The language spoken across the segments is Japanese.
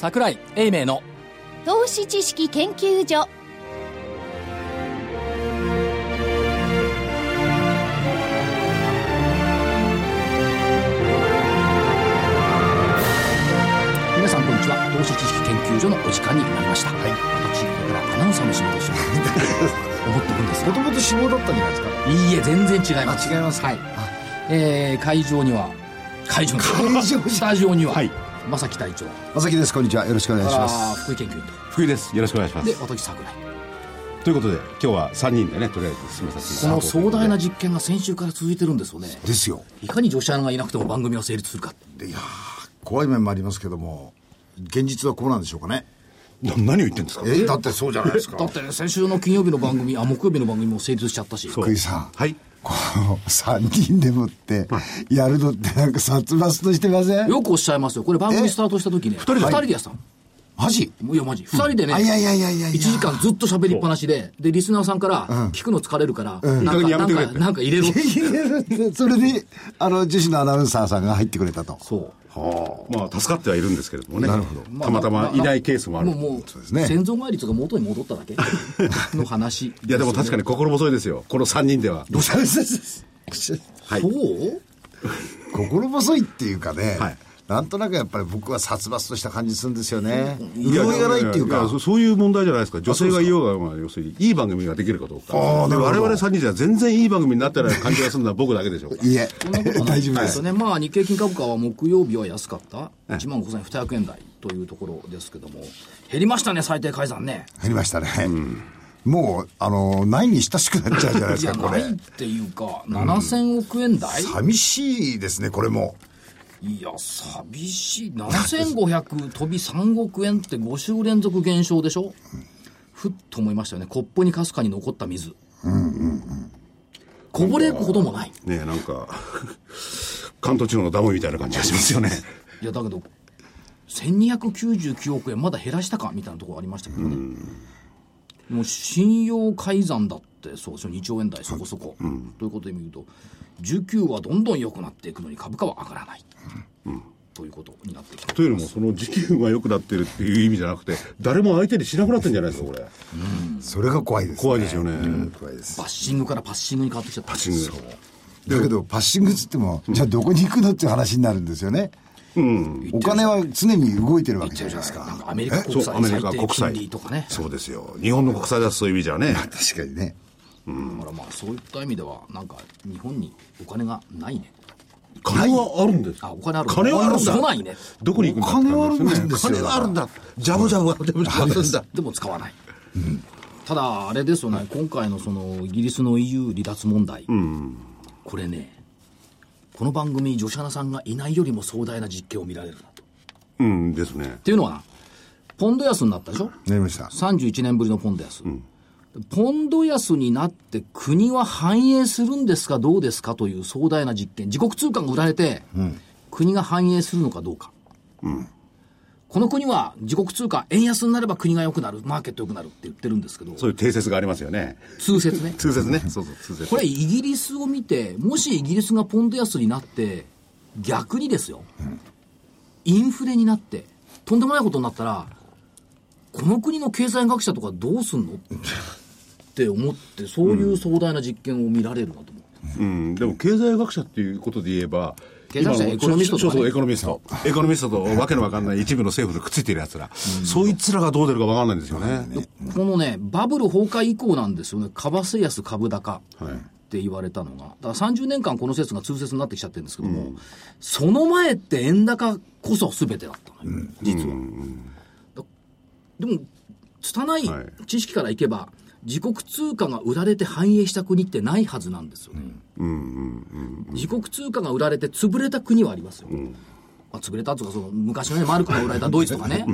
桜井英明の投資知識研究所。皆さんこんにちは。投資知識研究所のお時間になりました、はい、私これからアナウンサーの仕事をしようと思ってるんですが。もともと志望だったんじゃないですか？いいえ全然違います。あ違いますか？はい。えー、会場には。会場に会場にスタジオには、はい正木隊長。正木です。こんにちは。よろしくお願いします。福井研究員福井です。よろしくお願いしまとです私桜井。ということで今日は3人でねとりあえず進めさせていこただこうの壮大な実験が先週から続いてるんですよね。ですよ。いかに女子アナがいなくても番組が成立するか。でいやー怖い面もありますけども現実はこうなんでしょうかね。な何を言ってんですか？えだってそうじゃないですか。だって先週の金曜日の番組あ木曜日の番組も成立しちゃったし。福井さん。はいこの3人でもってやるのってなんか殺伐としてません？よくおっしゃいますよ。これ番組スタートした時ね。2人で？二人でやってたの。マジ？いやマジ。2人でね。あいやいやいやいやいや。1時間ずっと喋りっぱなしで。でリスナーさんから聞くの疲れるからなんか入れろって。それであの女子のアナウンサーさんが入ってくれたと。そうまあ助かってはいるんですけれどもね。なるほど。たまたまいないケースもある。もうもうですね。先祖返りとか元に戻っただけ？の話？いやでも確かに心細いですよ。この3人では。はい。そう？心細いっていうかね、はいなんとなくやっぱり僕は殺伐とした感じするんですよね。潤いがないっていうか。やそそういう問題じゃないですか。女性がいようがまあ要するにいい番組ができるかどうか。であーなるほど。我々3人じゃ全然いい番組になってない感じがするのは僕だけでしょ。うかいえ。そんなことはない大丈夫です。よね、まあ、日経金株価は木曜日は安かった、1万5200円台というところですけども、減りましたね、最低改ざんね。減りましたね、もうあのないに親しくなっちゃうじゃないですかこれ。ないっていうか、7000億円台、寂しいですねこれもいや、寂しい、7500飛び3億円って5週連続減少でしょ、ふっと思いましたよね、コップにかすかに残った水。こぼれるほどもない。ねえなんか関東地方のダムみたいな感じがしますよねいや、だけど、1299億円まだ減らしたか？みたいなところありましたけどね。もう信用改ざんだって、そうですよ、2兆円台そこそこ。ということで見ると、需給はどんどん良くなっていくのに株価は上がらない。ということになってきてというのもその時給が良くなってるっていう意味じゃなくて誰も相手にしなくなってんじゃないですかこれそれが怖いです、ね、怖いですよね。うん怖いです。バッシングからパッシングに変わってきちゃった。パッシング。だけどパッシングっつっても、じゃあどこに行くのっていう話になるんですよね、お金は常に動いてるわけじゃないですか。アメリカ国債そうアメリカ国債利とかね。そうですよ。日本の国債だとそういう意味じゃね。確かにね。だからまあそういった意味では、なんか日本にお金がないね。金はあるんですあ、お金ある金はあるんだ。来ないね。どこに行く金はあるんですよ。金はあるんだ。ジャブジャブはジャブジャブするんだでも使わない。ただ、あれですよね、今回のそのイギリスの EU 離脱問題、これね、この番組、女子アナさんがいないよりも壮大な実験を見られるなと。っうんですね。ていうのはな、ポンド安になったでしょ、なりました。31年ぶりのポンド安。ポンド安になって国は反映するんですかどうですかという壮大な実験。自国通貨が売られて、国が反映するのかどうか。この国は自国通貨円安になれば国が良くなる、マーケット良くなるって言ってるんですけど、そういう定説がありますよね。通説ね。通説ね。そうそう通説。これイギリスを見て、もしイギリスがポンド安になって、逆にですよ、インフレになって、とんでもないことになったら、この国の経済学者とかどうすんの？って思って、そういう壮大な実験を見られるなと思って。うん、でも経済学者っていうことで言えば、経済学エコノミストとうそう、エコノミスト。エコノミストとわけのわかんない一部の政府でくっついてる奴ら。そいつらがどう出るかわかんないんですよね。このね、バブル崩壊以降なんですよね、為替安株高って言われたのが、だから30年間この説が通説になってきちゃってるんですけども、その前って円高こそ全てだったのよ、実は。だでも、拙いはい。知識からいけば、自国通貨が売られて反映した国ってないはずなんですよね。自国通貨が売られて潰れた国はありますよ。まあ、潰れたとかその昔のね、マルクが売られたドイツとかね。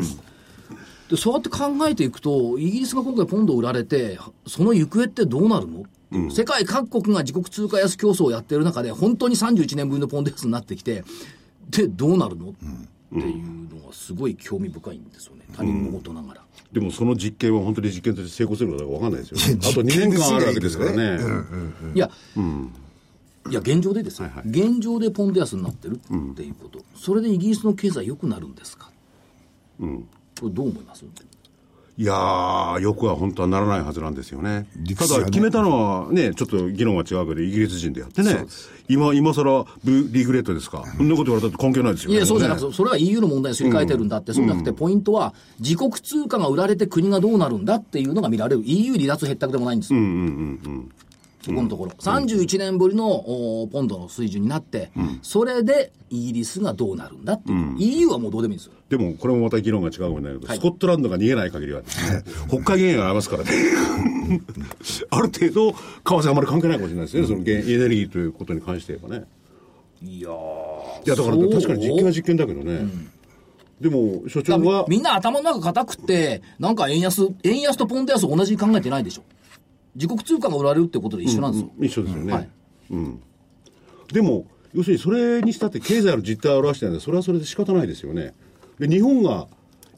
でそうやって考えていくと、イギリスが今回ポンドを売られて、その行方ってどうなるの、世界各国が自国通貨安競争をやってる中で、本当に31年分のポンド安になってきて、で、どうなるの、っていうのがすごい興味深いんですよね。他人のことながら。でもその実験は本当に実験として成功するかどうかわかんないですよ。あと2年間あるわけですからね。いや、いや、現状でですよ、現状でポンド安になってるっていうこと、それでイギリスの経済良くなるんですか？これどう思います？いやー、よくは本当はならないはずなんですよね。ねだ、決めたのはね、ちょっと議論は違うけど、イギリス人でやってね、今、今更ブリグレットですか、そんなこと言われたって関係ないですよね。いや、そうじゃなねくて、それは EU の問題にすり替えてるんだって、そうじゃなくて、ポイントは、自国通貨が売られて国がどうなるんだっていうのが見られる。EU 離脱へったくでもないんですよ。そこのところ。31年ぶりのおポンドの水準になって、それでイギリスがどうなるんだっていう。EU はもうどうでもいいんですよ。でも、これもまた議論が違うかもしれないけど、はいスコットランドが逃げない限りはね、北海原油がありますからね、ある程度、為替あまり関係ないかもしれないですね、その原エネルギーということに関して言えばね。いやー。いや、だから確かに実験は実験だけどね。でも、所長は、みんな頭の中硬くって、なんか円安、円安とポンド安同じに考えてないでしょ。自国通貨が売られるってことで一緒なんですよ。一緒ですよね。はいでも、要するにそれにしたって経済の実態を表してるんで、それはそれで仕方ないですよね。で、日本が、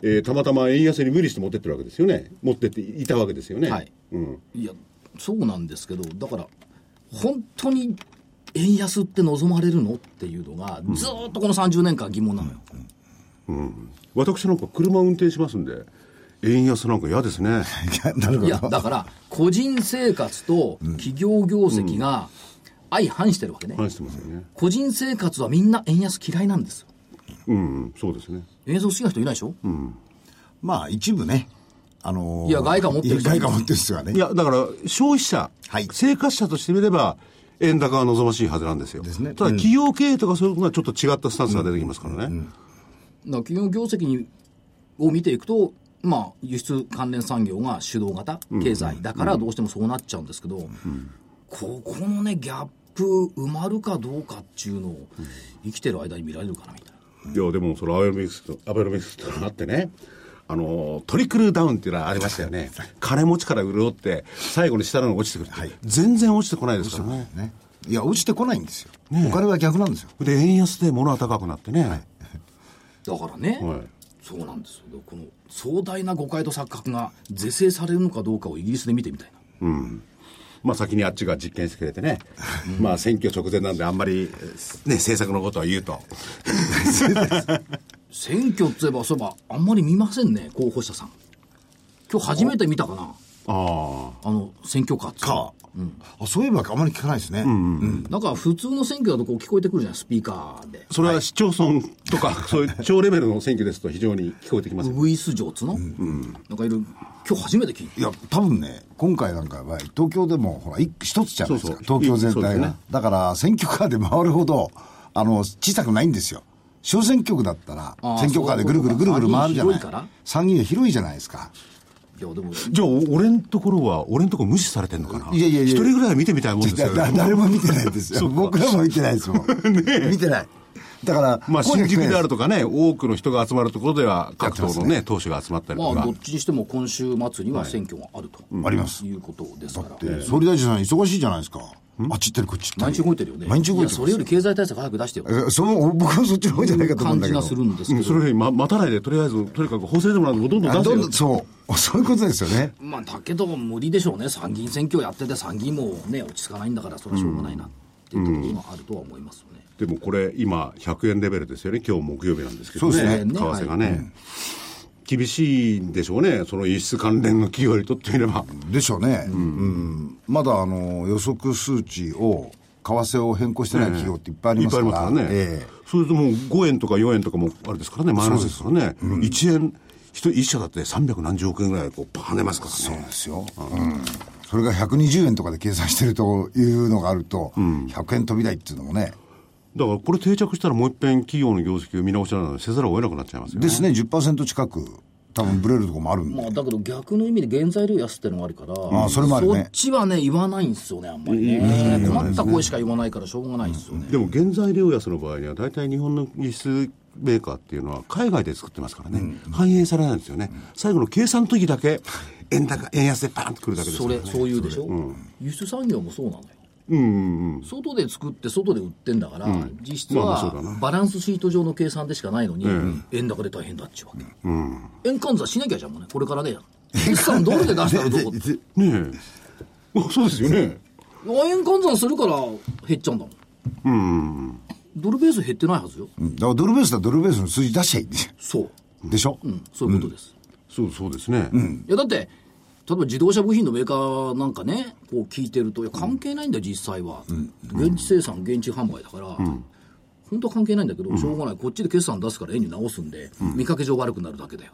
えーたまたま円安に無理して持ってってるわけですよね。持ってっていたわけですよね。はいうん。いや、そうなんですけど、だから、本当に円安って望まれるのっていうのが、ずーっとこの30年間疑問なのよ。私なんか車運転しますんで、円安なんか嫌ですね。いや。だから、個人生活と企業業績が相反してるわけね。話してますよね。個人生活はみんな円安嫌いなんですよ。うん、うん、そうですね。円安好きな人いないでしょ、まあ、一部ね。あのーいや外貨持ってる外貨持ってる人がね。いや、だから、消費者、はい生活者としてみれば、円高が望ましいはずなんですよ。ですねただ、企業経営とかそういうのはちょっと違ったスタンスが出てきますからね。だから企業業績にを見ていくと、まあ、輸出関連産業が主導型経済だからどうしてもそうなっちゃうんですけど、ここのね、ギャップ埋まるかどうかっていうのを生きてる間に見られるかなみたいな。いや、でも、そのアベノミクスと、アベノミクスってのがあってね、あの、トリクルダウンっていうのはありましたよね。金持ちから潤って、最後に下のが落ちてくるって、全然落ちてこないですからね。ね。いや、落ちてこないんですよ。お金は逆なんですよ。で、円安で物は高くなってね。だからね、はいそうなんですよ。この壮大な誤解と錯覚が是正されるのかどうかをイギリスで見てみたいな。まあ先にあっちが実験してくれてね。まあ選挙直前なんであんまり、ね、政策のことは言うと。選挙って言えば、そういえば、あんまり見ませんね、候補者さん。今日初めて見たかな、ああ。あの、選挙カーっていうのか。あそういえばあまり聞かないですね。うんなんか普通の選挙だとこう聞こえてくるじゃない、スピーカーで。それは市町村とか、そういう超レベルの選挙ですと非常に聞こえてきますよ。ウグイス城っつうの、なんかいる、今日初めて聞いた。いや、多分ね、今回なんかは、東京でも、ほら、一一つじゃないですか。東京全体が。ねだから、選挙カーで回るほど、あの、小さくないんですよ。小選挙区だったら選挙カーでぐるぐるぐるぐる回るじゃない。参議院は広いじゃないですか。いや、でも、じゃあ、俺んところは、俺んところ無視されてんのかな？いやいやいや一人ぐらいは見てみたいもんですよ。だ誰も見てないですよ。僕らも見てないですもん。見てない。だから、まあ、新宿であると。とかね、多くの人が集まるところでは、各党のね、党首が集まったりとか。まあ、どっちにしても今週末には選挙があると、ありますいうことですから。で総理大臣さん忙しいじゃないですか。あっち行ったりこっち行った毎り。日動いてるよね。毎日動いてますや、それより経済対策早く出してよ。えその、僕はそっちの方じゃないかと思うんだけど。感じがするんですけど。うんそれより、ま、待たないで、とりあえず、とにかく法制でもなんでもどんどん出せよあどんどん、そう。そういうことですよね。まあ、だけど無理でしょうね。参議院選挙やってて参議院もね、落ち着かないんだから、それはしょうがないなっていうところがあるとは思いますよね。でもこれ、今、100円レベルですよね、今日木曜日なんですけどね、そうですね為替がね、厳しいんでしょうね、その輸出関連の企業にとってみれば。でしょうね。うん。まだ、あの、予測数値を、為替を変更してない企業っていっぱいありますから。いっぱいありますからね。ええそれともう5円とか4円とかもあれですからね、マイナスですからね。1円、一一社だって300何十億円ぐらいこう跳ねますからそうね。ですよ。うん。それが120円とかで計算してるというのがあると、100円飛び台っていうのもね。だからこれ定着したらもう一遍企業の業績を見直しなせざるを得なくなっちゃいますよね。ですね、10%近く、多分ブレるとこもあるんで。まあ、だけど逆の意味で原材料安ってのがあるから、あそれもあるねそっちはね、言わないんですよね、あんまりね。困った声しか言わないから、しょうがないですよね。でも原材料安の場合には、大体日本の輸出メーカーっていうのは海外で作ってますからね、反映されないんですよね。最後の計算の時だけ、円高、円安でパーンとくるだけですからね。それ、そういうでしょ、輸出産業もそうなの？よ。うんうんうん。外で作って外で売ってんだから、うだな。はバランスシート上の計算でしかないのに、円高で大変だっちゅうわけ、円換算しなきゃじゃんもうね。これからね決算ドルで出したらどこって。ねえ。あそうですよね。円換算するから減っちゃうんだもん。ドルベース減ってないはずよ、うん。だからドルベースだドルベースの数字出しちゃいい。んですよ。そう。でしょ、うん、そういうことです。そうそうですね。いや、だって、例えば自動車部品のメーカーなんかね、こう聞いてると、いや、関係ないんだよ、実際は。現地生産、現地販売だから、本当は関係ないんだけど、しょうがない、こっちで決算出すから円に直すんで、見かけ上悪くなるだけだよ。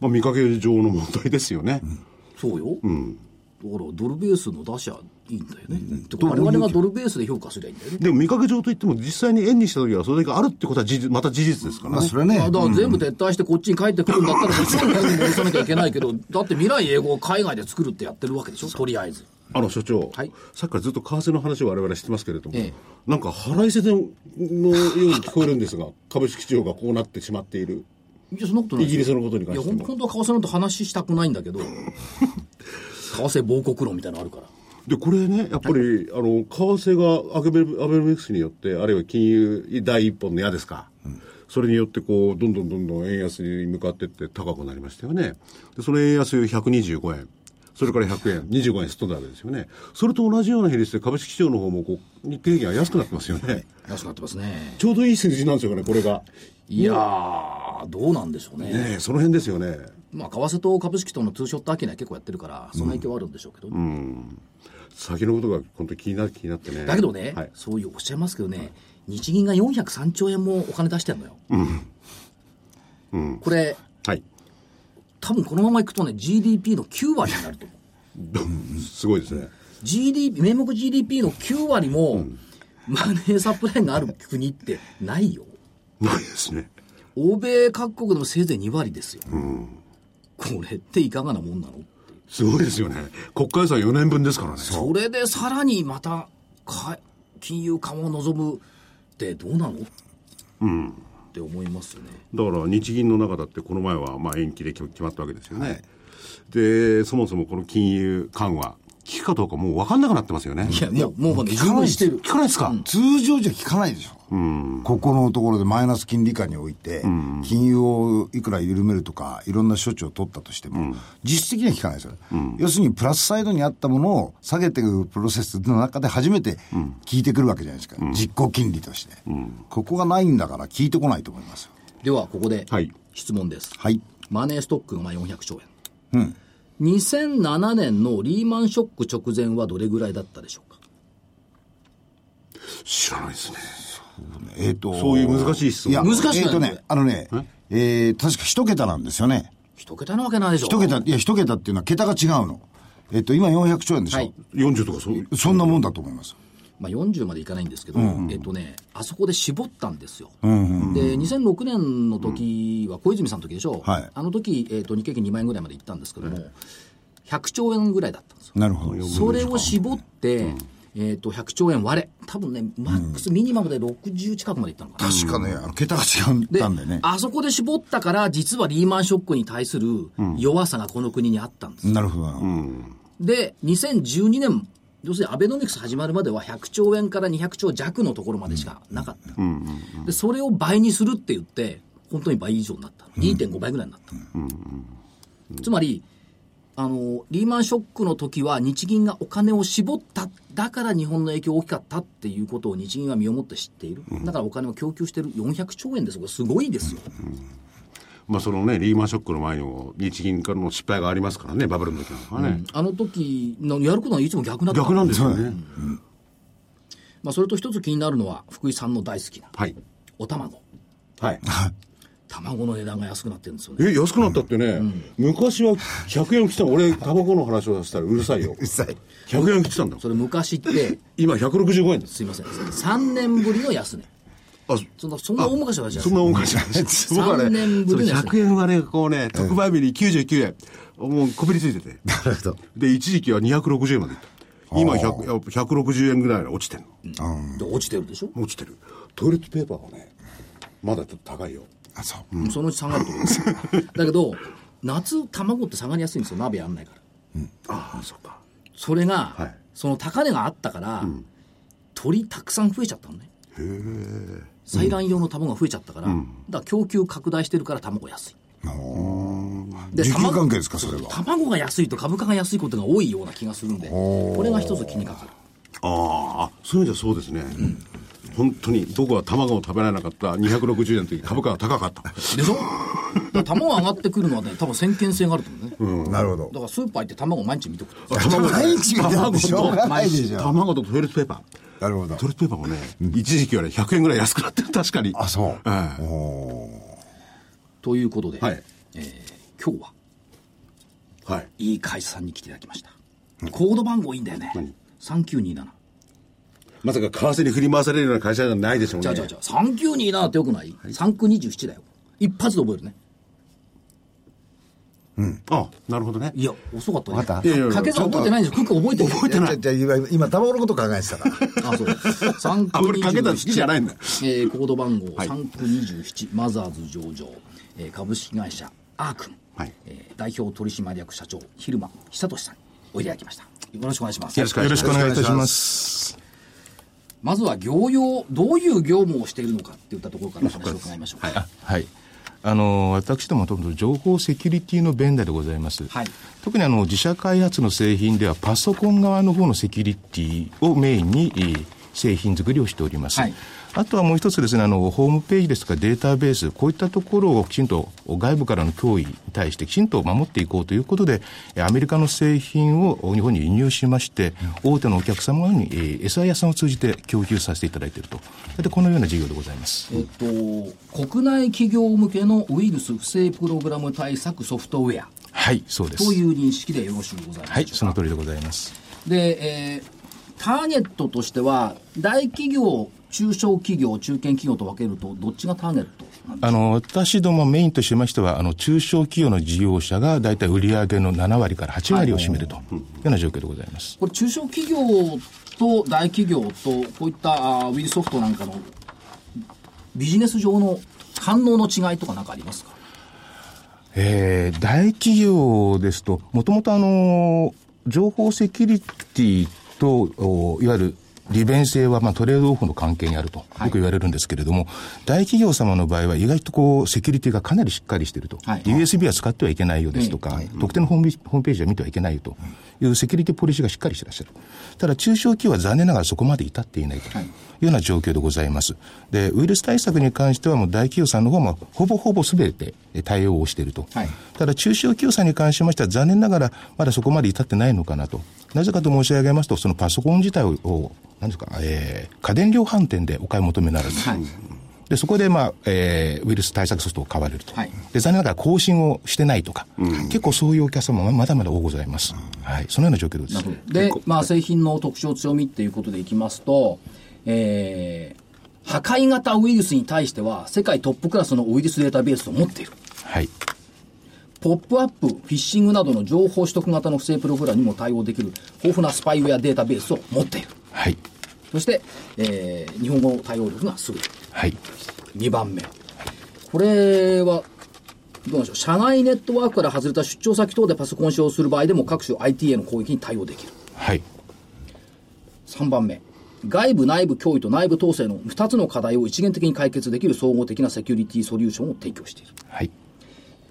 まあ見かけ上の問題ですよね。そうよ。だから、ドルベースの出しゃいいんだよね。てか我々がドルベースで評価すりゃいいんだよね。でも見かけ上といっても実際に円にした時はそれだけあるってことは事実また事実ですからね。まあそれはねあだから全部撤退してこっちに帰ってくるんだったら、もちろん円に戻さなきゃいけないけど、だって未来英語を海外で作るってやってるわけでしょ、とりあえず。あの所長、はいさっきからずっと為替の話を我々してますけれども、ええなんか腹いせのように聞こえるんですが、株式市場がこうなってしまっている。いや、そんなことないイギリスのことに関いや、してもほん本当は為替なんて話したくないんだけど、為替亡国論みたいなのあるから。で、これね、やっぱり、あの、為替がアベベアベノミクスによって、あるいは金融第一本の矢ですか。それによって、こう、どんどんどんどん円安に向かっていって高くなりましたよね。で、その円安125円。それから100円、25円すっ飛んだわけですよね。それと同じような比率で株式市場の方も、こう、日経平均が安くなってますよね。安くなってますね。ちょうどいい数字なんですよね、これが。いやー、どうなんでしょうね。ねえ、その辺ですよね。まあ、為替と株式とのツーショット商い結構やってるから、その影響はあるんでしょうけど、先のことが本当に気になって気になってね。だけどね、はい。そういうおっしゃいますけどね、日銀が403兆円もお金出してんのよ。これ、はい。多分このままいくとね、GDP の9割になると思う。すごいですね。GDP、名目 GDP の9割も、マネーサプライがある国ってないよ。ないですね。欧米各国でもせいぜい2割ですよ。これっていかがなもんなの？すごいですよね。国家予算4年分ですからね。それでさらにまたか金融緩和を望むってどうなの、って思いますよね。だから日銀の中だってこの前はまあ延期で決決まったわけですよね。で、そもそもこの金融緩和、効くかどうかもう分かんなくなってますよね。いや、もう、もうもうね、十聞かないしてる。効かないですか、通常じゃ効かないでしょ。ここのところでマイナス金利下において、金融をいくら緩めるとか、いろんな処置を取ったとしても、実質的には効かないですよ。要するにプラスサイドにあったものを下げていくプロセスの中で初めて効いてくるわけじゃないですか。実行金利として。ここがないんだから効いてこないと思いますよ。では、ここではい質問です。はい。マネーストックがまあ400兆円。2007年のリーマンショック直前はどれぐらいだったでしょうか？知らないですね。えっ、と。そういう難しい質問いや、難しいえっ、とね、あのね、え？ー、確か一桁なんですよね。一桁なわけないでしょ一桁、いや、一桁っていうのは桁が違うの。えっ、と、今400兆円でしょ。はい40とかそう。そんなもんだと思います。まあ、40までいかないんですけど、えっとね、あそこで絞ったんですよ。で、2006年の時は小泉さんの時でしょ、はいあの時、えっと日経平均2万円ぐらいまで行ったんですけども、100兆円ぐらいだったんですよ。なるほど。それを絞って、えっと100兆円割れ、多分ね、マックスミニマムで60近くまでいったのかな。確かね、あの桁が違ったんでね。あそこで絞ったから、実はリーマンショックに対する弱さがこの国にあったんです。なるほど。で、2012年、要するにアベノミクス始まるまでは100兆円から200兆弱のところまでしかなかった。で、それを倍にするって言って、本当に倍以上になった。2.5倍ぐらいになった。つまり、あの、リーマンショックの時は日銀がお金を絞った。だから日本の影響大きかったっていうことを日銀は身をもって知っている。だからお金を供給してる400兆円です。これすごいですよ。まあそのね、リーマンショックの前にも日銀からの失敗がありますからね、バブルの時なんかはね。あの時のやることはいつも逆だった。逆なんですよね。まあ、それと一つ気になるのは、福井さんの大好きなはい。お卵。はい。卵の値段が安くなってるんですよね。え、安くなったってね、昔は100円来たの俺、タバコの話をしたらうるさいよ。うっさい。100円来てたんだ。それ昔って、今165円です。すいません、3年ぶりの安値。あ、そんな、そんな大昔はじゃそんな大昔 僕は3ね、その年ぶりの安値。100円はね、こうね、特売日に99円、もうこびりついてて。なるほど。で、一時期は260円までいった。今100、やっぱ160円ぐらい落ちてんの。で落ちてるでしょ、落ちてる。トイレットペーパーはね、まだちょっと高いよ。あ、そう。そのうち下がると思います。だけど、夏、卵って下がりやすいんですよ、鍋やんないから。ああ、そっか。それが、はいその高値があったから、鳥たくさん増えちゃったのね。採卵用の卵が増えちゃったから、だから供給拡大してるから卵安い。で需給卵関係ですか、それは。卵が安いと株価が安いことが多いような気がするんで、これが一つ気にかかる。ああ、そういう意味ではそうですね。本当に僕は卵を食べられなかった260円の時株価が高かった。でしょ？卵が上がってくるのはね、多分先見性があると思うね。なるほどだ。からスーパー行って卵毎日見とくと。卵 毎日見てるってしょ？うがないでしょ。卵とトイレットペーパー。なるほどトイレットペーパーもね、一時期はね、100円ぐらい安くなってる、確かに。あ、そう。ええおということで、はいえー今日は、はい。いい会社さんに来ていただきました。コード番号いいんだよね。3927。まさか為替に振り回されるような会社じゃないでしょうね。じゃあじゃあじゃあ、3927ってよくない ?3 区27だよ。一発で覚えるね。あ、なるほどね。いや、遅かったね。わかったいやいやいや掛け算覚えてないんですよ。クック覚えてる覚えいやじゃあじゃあ今、今、卵のこと考えてたから。あ、そう。3あ、区これかけたの好きじゃないんだ。えーコード番号はい3区27、マザーズ上場、えー株式会社アークン、はいえー代表取締役社長、蛭間久俊さんにおいでいただきました。よろしくお願いします。よろしくお願いいいたします。まずは業用、どういう業務をしているのかっていったところから話を伺いましょう。はい。はい。あの、私どもともと情報セキュリティのベンダーでございます。はい特にあの、自社開発の製品ではパソコン側の方のセキュリティをメインに、えー製品作りをしております。はいあとはもう一つですね、あの、ホームページですとかデータベース、こういったところをきちんと外部からの脅威に対してきちんと守っていこうということで、えーアメリカの製品を日本に輸入しまして、大手のお客様に、えー SI さんを通じて供給させていただいていると。でこのような事業でございます。えっと、国内企業向けのウイルス不正プログラム対策ソフトウェアはい、そうです。という認識でよろしゅうございますはい、その通りでございます。で、えーターゲットとしては、大企業、中小企業、中堅企業と分けると、どっちがターゲットあの、私どもメインとしましては、あの、中小企業の事業者が大体売上の7割から8割を占めるとい。うような状況でございます。これ、中小企業と大企業と、こういったあーウィルソフトなんかのビジネス上の反応の違いとか何かありますか？えー大企業ですと、もともとあの、情報セキュリティと、おいわゆる利便性は、まあ、トレードオフの関係にあると、よく言われるんですけれども、大企業様の場合は意外とこう、セキュリティがかなりしっかりしていると。はい USB は使ってはいけないようですとか、特定のホームホームページは見てはいけないよというセキュリティポリシーがしっかりしてらっしゃる。ただ、中小企業は残念ながらそこまで至っていないと。はいいうような状況でございます。で、ウイルス対策に関してはもう大企業さんの方もほぼほぼ全て対応をしていると。はいただ中小企業さんに関しましては残念ながらまだそこまで至ってないのかなと。なぜかと申し上げますと、そのパソコン自体を、何ですか、えー、家電量販店でお買い求めになると。はいで、そこで、まあ、えー、ウイルス対策ソフトを買われると。はいで、残念ながら更新をしてないとか、結構そういうお客様はまだまだ多ございます。はい。そのような状況です。で、まあ、製品の特徴、強みっていうことでいきますと、えー破壊型ウイルスに対しては、世界トップクラスのウイルスデータベースを持っている。はい。ポップアップ、フィッシングなどの情報取得型の不正プログラムにも対応できる豊富なスパイウェアデータベースを持っている。はい。そして、えー日本語対応力が優れている。はい。2番目。これは、どうでしょう。社外ネットワークから外れた出張先等でパソコンを使用する場合でも各種 IT への攻撃に対応できる。はい。3番目。外部内部脅威と内部統制の2つの課題を一元的に解決できる総合的なセキュリティソリューションを提供している。はい。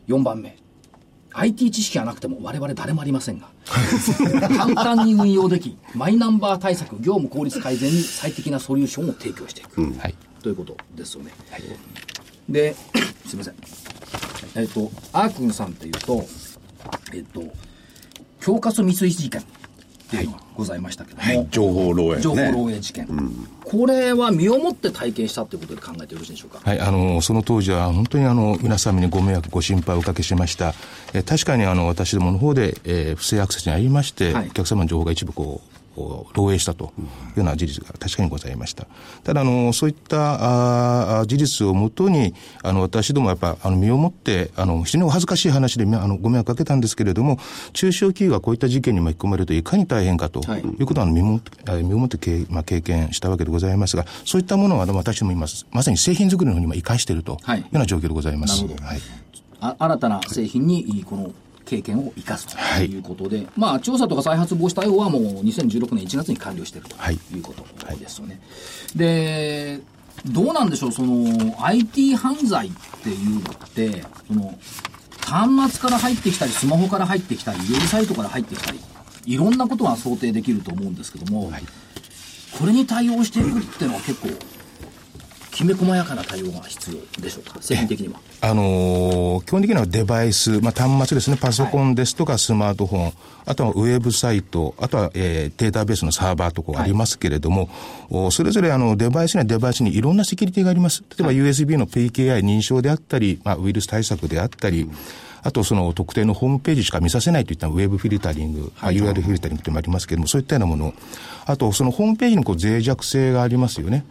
4番目。IT 知識がなくても我々誰もありませんが、簡単に運用でき、マイナンバー対策、業務効率改善に最適なソリューションを提供していく。はい。ということですよね。で、すみません。えっ、と、アークンさんっていうと、えっ、と、恐喝未遂事件っていうのがございましたけども、情報漏洩、ね。情報漏洩事件、これは身をもって体験したということで考えてよろしいでしょうか？はい、あの、その当時は本当にあの、皆様にご迷惑、ご心配をおかけしました。えー確かにあの、私どもの方で、えー不正アクセスにありまして、はいお客様の情報が一部こう、こう漏洩したというような事実が確かにございました。ただ、あの、そういったあー事実をもとに、あの、私どもはやっぱ、あの、身をもって、あの、非常にお恥ずかしい話で、あの、ご迷惑かけたんですけれども、中小企業がこういった事件に巻き込まれるといかに大変かとはいいうことは、身もあ身をもって経,、まあ、経験したわけでございますが、そういったものは、あの私ども今、まさに製品作りの方に今、生かしているというよはいうな状況でございます。なるほどはいあ新たな製品にこの経験を生かすとはい。いうことで、まあ、調査とか再発防止対応はもう2016年1月に完了しているとはい。いうことですよね。で、どうなんでしょう、その IT 犯罪っていうのって、その端末から入ってきたり、スマホから入ってきたり、ウェブサイトから入ってきたり、いろんなことが想定できると思うんですけども、これに対応していくっていうのは結構きめ細やかな対応が必要でしょうか、製品的には。あのー、基本的にはデバイス、まあ、端末ですね、パソコンですとかスマートフォン、はい、あとはウェブサイト、あとは、えー、データベースのサーバーとかありますけれども、はい、それぞれあのデバイスにはデバイスにいろんなセキュリティがあります。例えば USB の PKI 認証であったり、まあ、ウイルス対策であったり、うんあとその特定のホームページしか見させないといったウェブフィルタリング、はい、URL フィルタリングというのもありますけれども、そういったようなもの。あと、そのホームページのこう脆弱性がありますよね。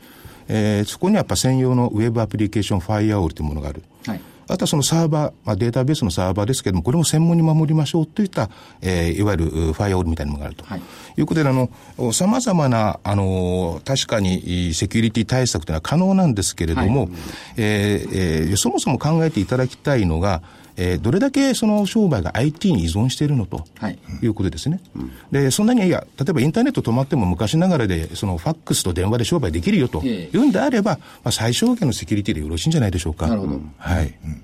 えー、そこにはやっぱ専用のウェブアプリケーションファイアオールというものがある。はいあとはそのサーバー、まあ、データベースのサーバーですけれども、これも専門に守りましょうといった、えー、いわゆるファイアオールみたいなものがあると。はい、いうことで、あの、様々な、あの、確かにセキュリティ対策というのは可能なんですけれども、はい、えー、えー、そもそも考えていただきたいのが、えー、どれだけその商売が IT に依存しているのと、はい、いうことですね、うん、でそんなにいや、例えばインターネット止まっても昔ながらで、そのファックスと電話で商売できるよというんであれば、まあ、最小限のセキュリティでよろしいんじゃないでしょうか。なるほど、はい、うん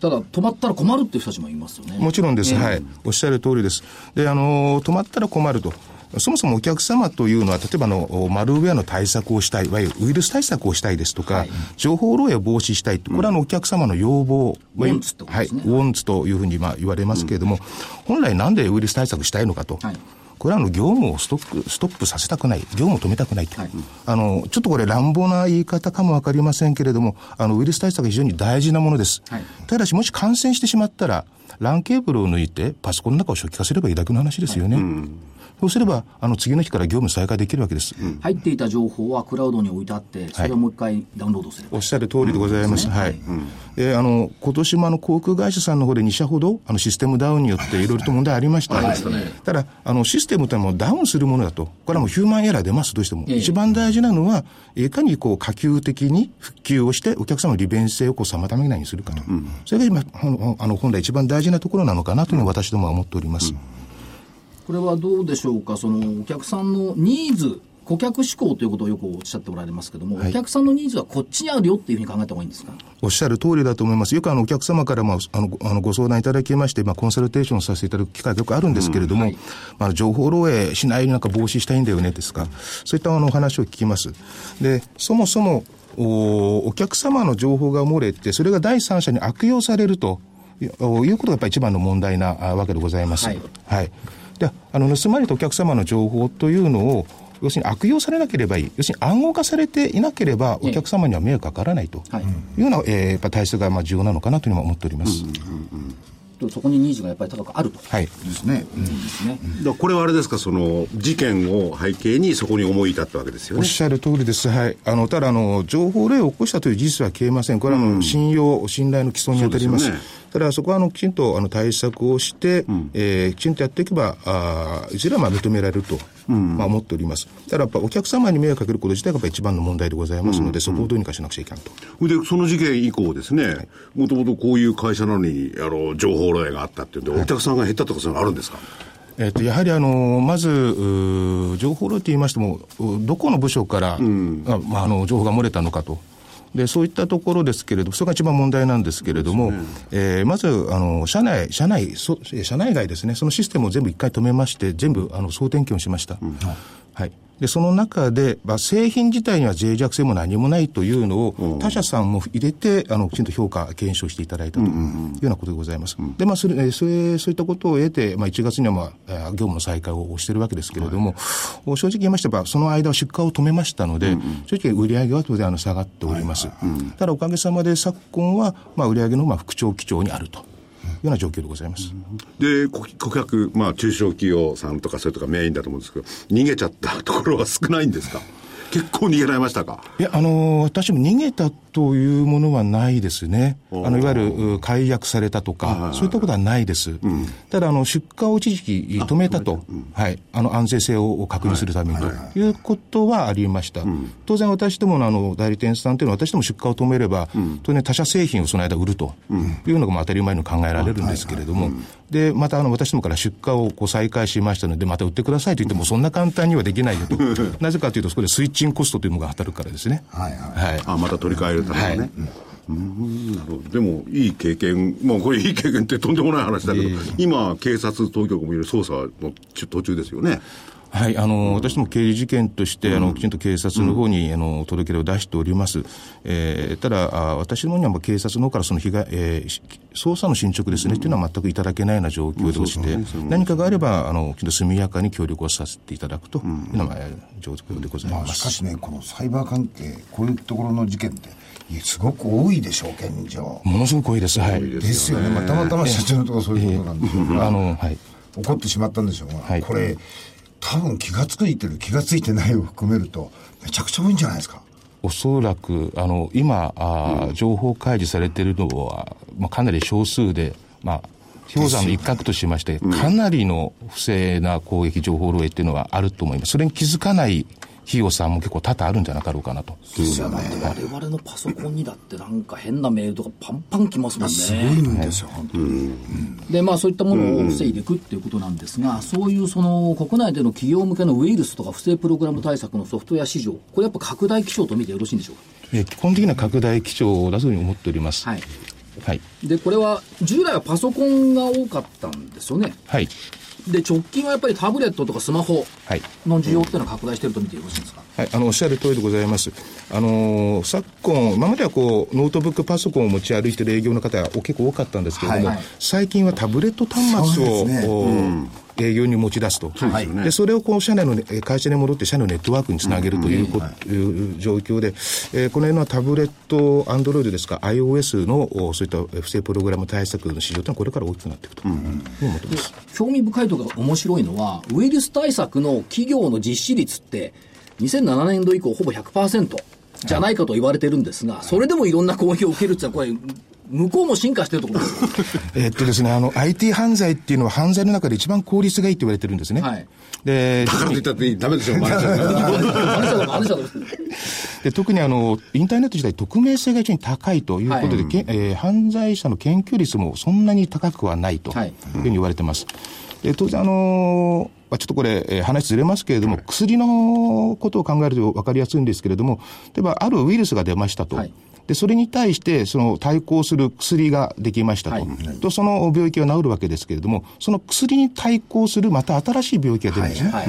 ただ、止まったら困るっていう人たちもいますよね。もちろんです、はい。おっしゃる通りです。で、あの、止まったら困ると。そもそもお客様というのは、例えばのマルウェアの対策をしたい、いわゆるウイルス対策をしたいですとか、はい、情報漏洩を防止したい、これはあのお客様の要望、ウォンツと、はい、ウォンツというふうにまあ言われますけれども、うん、本来なんでウイルス対策したいのかと。はい。これはあの業務をストップストップさせたくない、業務を止めたくないと、はい、あのちょっとこれ、乱暴な言い方かも分かりませんけれども、あのウイルス対策は非常に大事なものです、はい、ただし、もし感染してしまったら、LAN ケーブルを抜いて、パソコンの中を初期化すればいいだけの話ですよね。はい。うんそうすれば、あの次の日から業務再開できるわけです、うん、入っていた情報はクラウドに置いてあって、それをもう一回ダウンロードする、はい、おっしゃる通りでございます。うん、はい。うん、えー、あの、今年もあの航空会社さんの方で2社ほど、あのシステムダウンによっていろいろと問題ありました。はい、ただ、あの、システムというのはダウンするものだと。これはもうヒューマンエラー出ます、どうしても。一番大事なのは、いかにこう可及的に復旧をして、お客様の利便性をこう妨げないようにするかと。それが今、あの、本来一番大事なところなのかなというのは私どもは思っております。これはどうでしょうか、そのお客さんのニーズ、顧客志向ということをよくおっしゃっておられますけれども、はい、お客さんのニーズはこっちにあるよっていうふうに考えた方がいいんですか？おっしゃる通りだと思います。よくあのお客様からもあのあのご相談いただきまして、まあ、コンサルテーションさせていただく機会がよくあるんですけれども、うんはい、まあ、情報漏洩しないようになんか防止したいんだよねですか、そういったあのお話を聞きます。で、そもそもおお客様の情報が漏れて、それが第三者に悪用されるということがやっぱり一番の問題なわけでございます。はい、はいであの盗まれたお客様の情報というのを要するに悪用されなければいい、要するに暗号化されていなければ、お客様には迷惑かからないというような、えー、やっぱ体制がまあ重要なのかなというのは思っております。うんうんうんそこにニーズがやっぱり高くあると、はい、ですね。うん、ですね。だこれはあれですか、その事件を背景にそこに思い至ったわけですよね。おっしゃる通りです。はい。あのただあの情報例を起こしたという事実は消えません。これはあの、信用信頼の基礎に当たります。ただそこはあのきちんとあの対策をして、うん、えー、きちんとやっていけば、あいずれはまあ認められると、うん、まあ、思っております。ただやっぱお客様に迷惑かけること自体がやっぱ一番の問題でございますので、うん、そこをどうにかしなくちゃいけないと。で、その事件以降ですね、もともとこういう会社なのに、あの、情報漏洩があったっていうんで、お客さんが減ったとかそういうのあるんですか、えっと、やはりあのまず、情報漏洩といいましても、どこの部署から、うん、あまあ、あの情報が漏れたのかとでそういったところですけれども、それが一番問題なんですけれども、ね。えー、まずあの社内、社内そ、社内外ですね、そのシステムを全部一回止めまして、全部あの総点検をしました。うん、はいで、その中で、まあ、製品自体には脆弱性も何もないというのを、他社さんも入れて、あの、きちんと評価、検証していただいたというようなことでございます。うんうん、で、まあ、それ、それ、そういったことを得て、まあ、1月には、まあ、業務の再開をしているわけですけれども、はい、正直言いましてば、その間は出荷を止めましたので、うんうん、正直売上は当然あの下がっております。はいはいうん、ただ、おかげさまで昨今は、まあ、売上の、まあ、復調基調にあると。ような状況でございます。で、顧客、まあ、中小企業さんとかそれとかメインだと思うんですけど、逃げちゃったところは少ないんですか？結構逃げられましたか？いや、あのー、私も逃げたというものはないですね。あの、いわゆる解約されたとか、そういったことはないです。うん、ただ、あの、出荷を一時期止めたと、うん、はい、あの、安全性を確認するために。ということはありました。当然、私どものあの、代理店さんというのは、私ども出荷を止めれば、当然他社製品をその間売ると。いうのが当たり前の考えられるんですけれども、で、またあの、私どもから出荷をこう再開しましたので、また売ってくださいと言っても、そんな簡単にはできないよと。なぜかというと、そこでスイッチングコストというのが当たるからですね。はいはい。はい、あ、また取り替えるためにね。はいなるほどでも、いい経験、まあ、これ、いい経験ってとんでもない話だけど、今、警察当局もいる捜査の途中ですよね。はい、あの、私ども刑事事件として、あの、きちんと警察の方に、あの、届け出を出しております。えー、ただ、あ私どもには、警察の方からその被害、えー、捜査の進捗ですね、っていうのは全くいただけないような状況でして、何かがあれば、あの、きちんと速やかに協力をさせていただくというのが、状況でございまあ、ます。しかしね、このサイバー関係、こういうところの事件って、すごく多いでしょう、現状。ものすごく多いです。はい。ですよね、まあ、たまたま社長のところそういうことなんでしょうが、あの、はい。起こってしまったんでしょうが、はいこれ、多分気がついてる、気がついてないを含めると、めちゃくちゃ多いんじゃないですか。おそらく、あの、今、あー情報開示されているのは、まあ、かなり少数で、まあ、氷山の一角としまして、かなりの不正な攻撃情報漏洩っていうのはあると思います。それに気づかない企業さんも結構多々あるんじゃなかろうかなと。いやだって我々のパソコンにだってなんか変なメールとかパンパン来ますもんね。すごいんですよ、本当に。でまあそういったものを防いでいくっていうことなんですが、そういうその国内での企業向けのウイルスとか不正プログラム対策のソフトウェア市場、これやっぱ拡大基調と見てよろしいんでしょうえー基本的な拡大基調だというふうに思っております。か。はい。はい。でこれは従来はパソコンが多かったんですよね。はい。で直近はやっぱりタブレットとかスマホはい。の需要っていうのは拡大してると見てよろしいんですか？はい、あのおっしゃる通りでございます。あのー昨今、今まではこうノートブックパソコンを持ち歩いている営業の方が結構多かったんですけれども、はいはい最近はタブレット端末を、そうですねお営業に持ち出すと、はい。でそれをこう社内のね、会社に戻って社内のネットワークにつなげるというこ、い。う状況で、えーこの辺のタブレット、アンドロイドですか、iOS のおそういった不正プログラム対策の市場というのはこれから大きくなっていくと。いうふうに思ってます。興味深いところが面白いのは、ウイルス対策の企業の実施率って、2007年度以降ほぼ100%じゃないかと言われてるんですが、それでもいろんな攻撃を受けるってのは、これ、向こうも進化してるところですよ。えっとですね、あの、IT 犯罪っていうのは犯罪の中で一番効率がいいって言われてるんですね。はいで、だからと言ったってダメでしょ、マネージャーが何社だか何社だかで特にあの、インターネット自体匿名性が非常に高いということで、けえー犯罪者の検挙率もそんなに高くはないとはいいうふうに言われてます。で当然あのーまあちょっとこれ、えー話ずれますけれども、薬のことを考えると分かりやすいんですけれども、例えばあるウイルスが出ましたと。はいで、それに対して、その対抗する薬ができましたと。はいと、その病気が治るわけですけれども、その薬に対抗するまた新しい病気が出るんですね。はい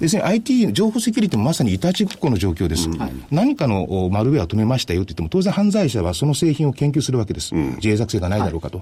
要するに IT、情報セキュリティもまさにいたちごっこの状況です。何かのおマルウェアを止めましたよって言っても、当然犯罪者はその製品を研究するわけです。自衛作性がないだろうかと。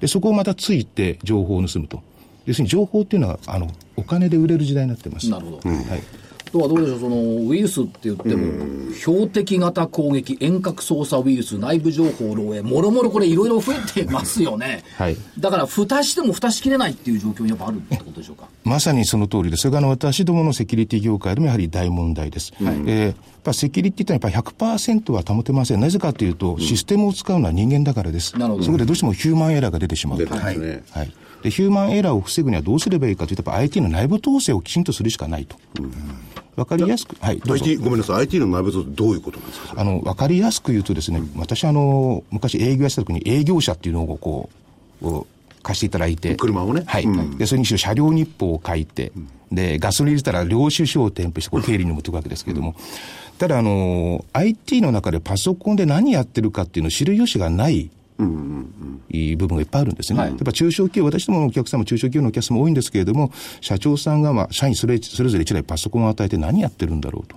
で、そこをまたついて情報を盗むと。要するに情報っていうのは、あの、お金で売れる時代になってます。なるほど。はい。あとはどうでしょう、そのウイルスって言っても、標的型攻撃、遠隔操作ウイルス、内部情報漏洩、もろもろこれ、いろいろ増えてますよね。はいだから、蓋しても蓋しきれないっていう状況にやっぱあるってことでしょうか？まさにその通りです。それがあの私どものセキュリティ業界でもやはり大問題です。えーやっぱセキュリティってのはやっぱ100%は保てません。なぜかというと、システムを使うのは人間だからです。なるほどそこでどうしてもヒューマンエラーが出てしまう出と。てますね。はい。で、ヒューマンエラーを防ぐにはどうすればいいかというと、やっぱ IT の内部統制をきちんとするしかないと。わかりやすく、はい、IT、ごめんなさい、IT の内部統制どういうことなんですか？あの、わかりやすく言うとですね、私あの、昔営業やってた時に営業者っていうのをこう、貸していただいて。車をね。はい。うん。で、それにしろ車両日報を書いて、で、ガソリン入れたら領収書を添付して、こう経理に持っていくわけですけれども、ただあの、IT の中でパソコンで何やってるかっていうのを知る由がない、いい部分がいっぱいあるんですね。はいやっぱ中小企業、私どものお客様、中小企業のお客様多いんですけれども、社長さんが、まあ、社員それそれぞれ一台パソコンを与えて何やってるんだろうと。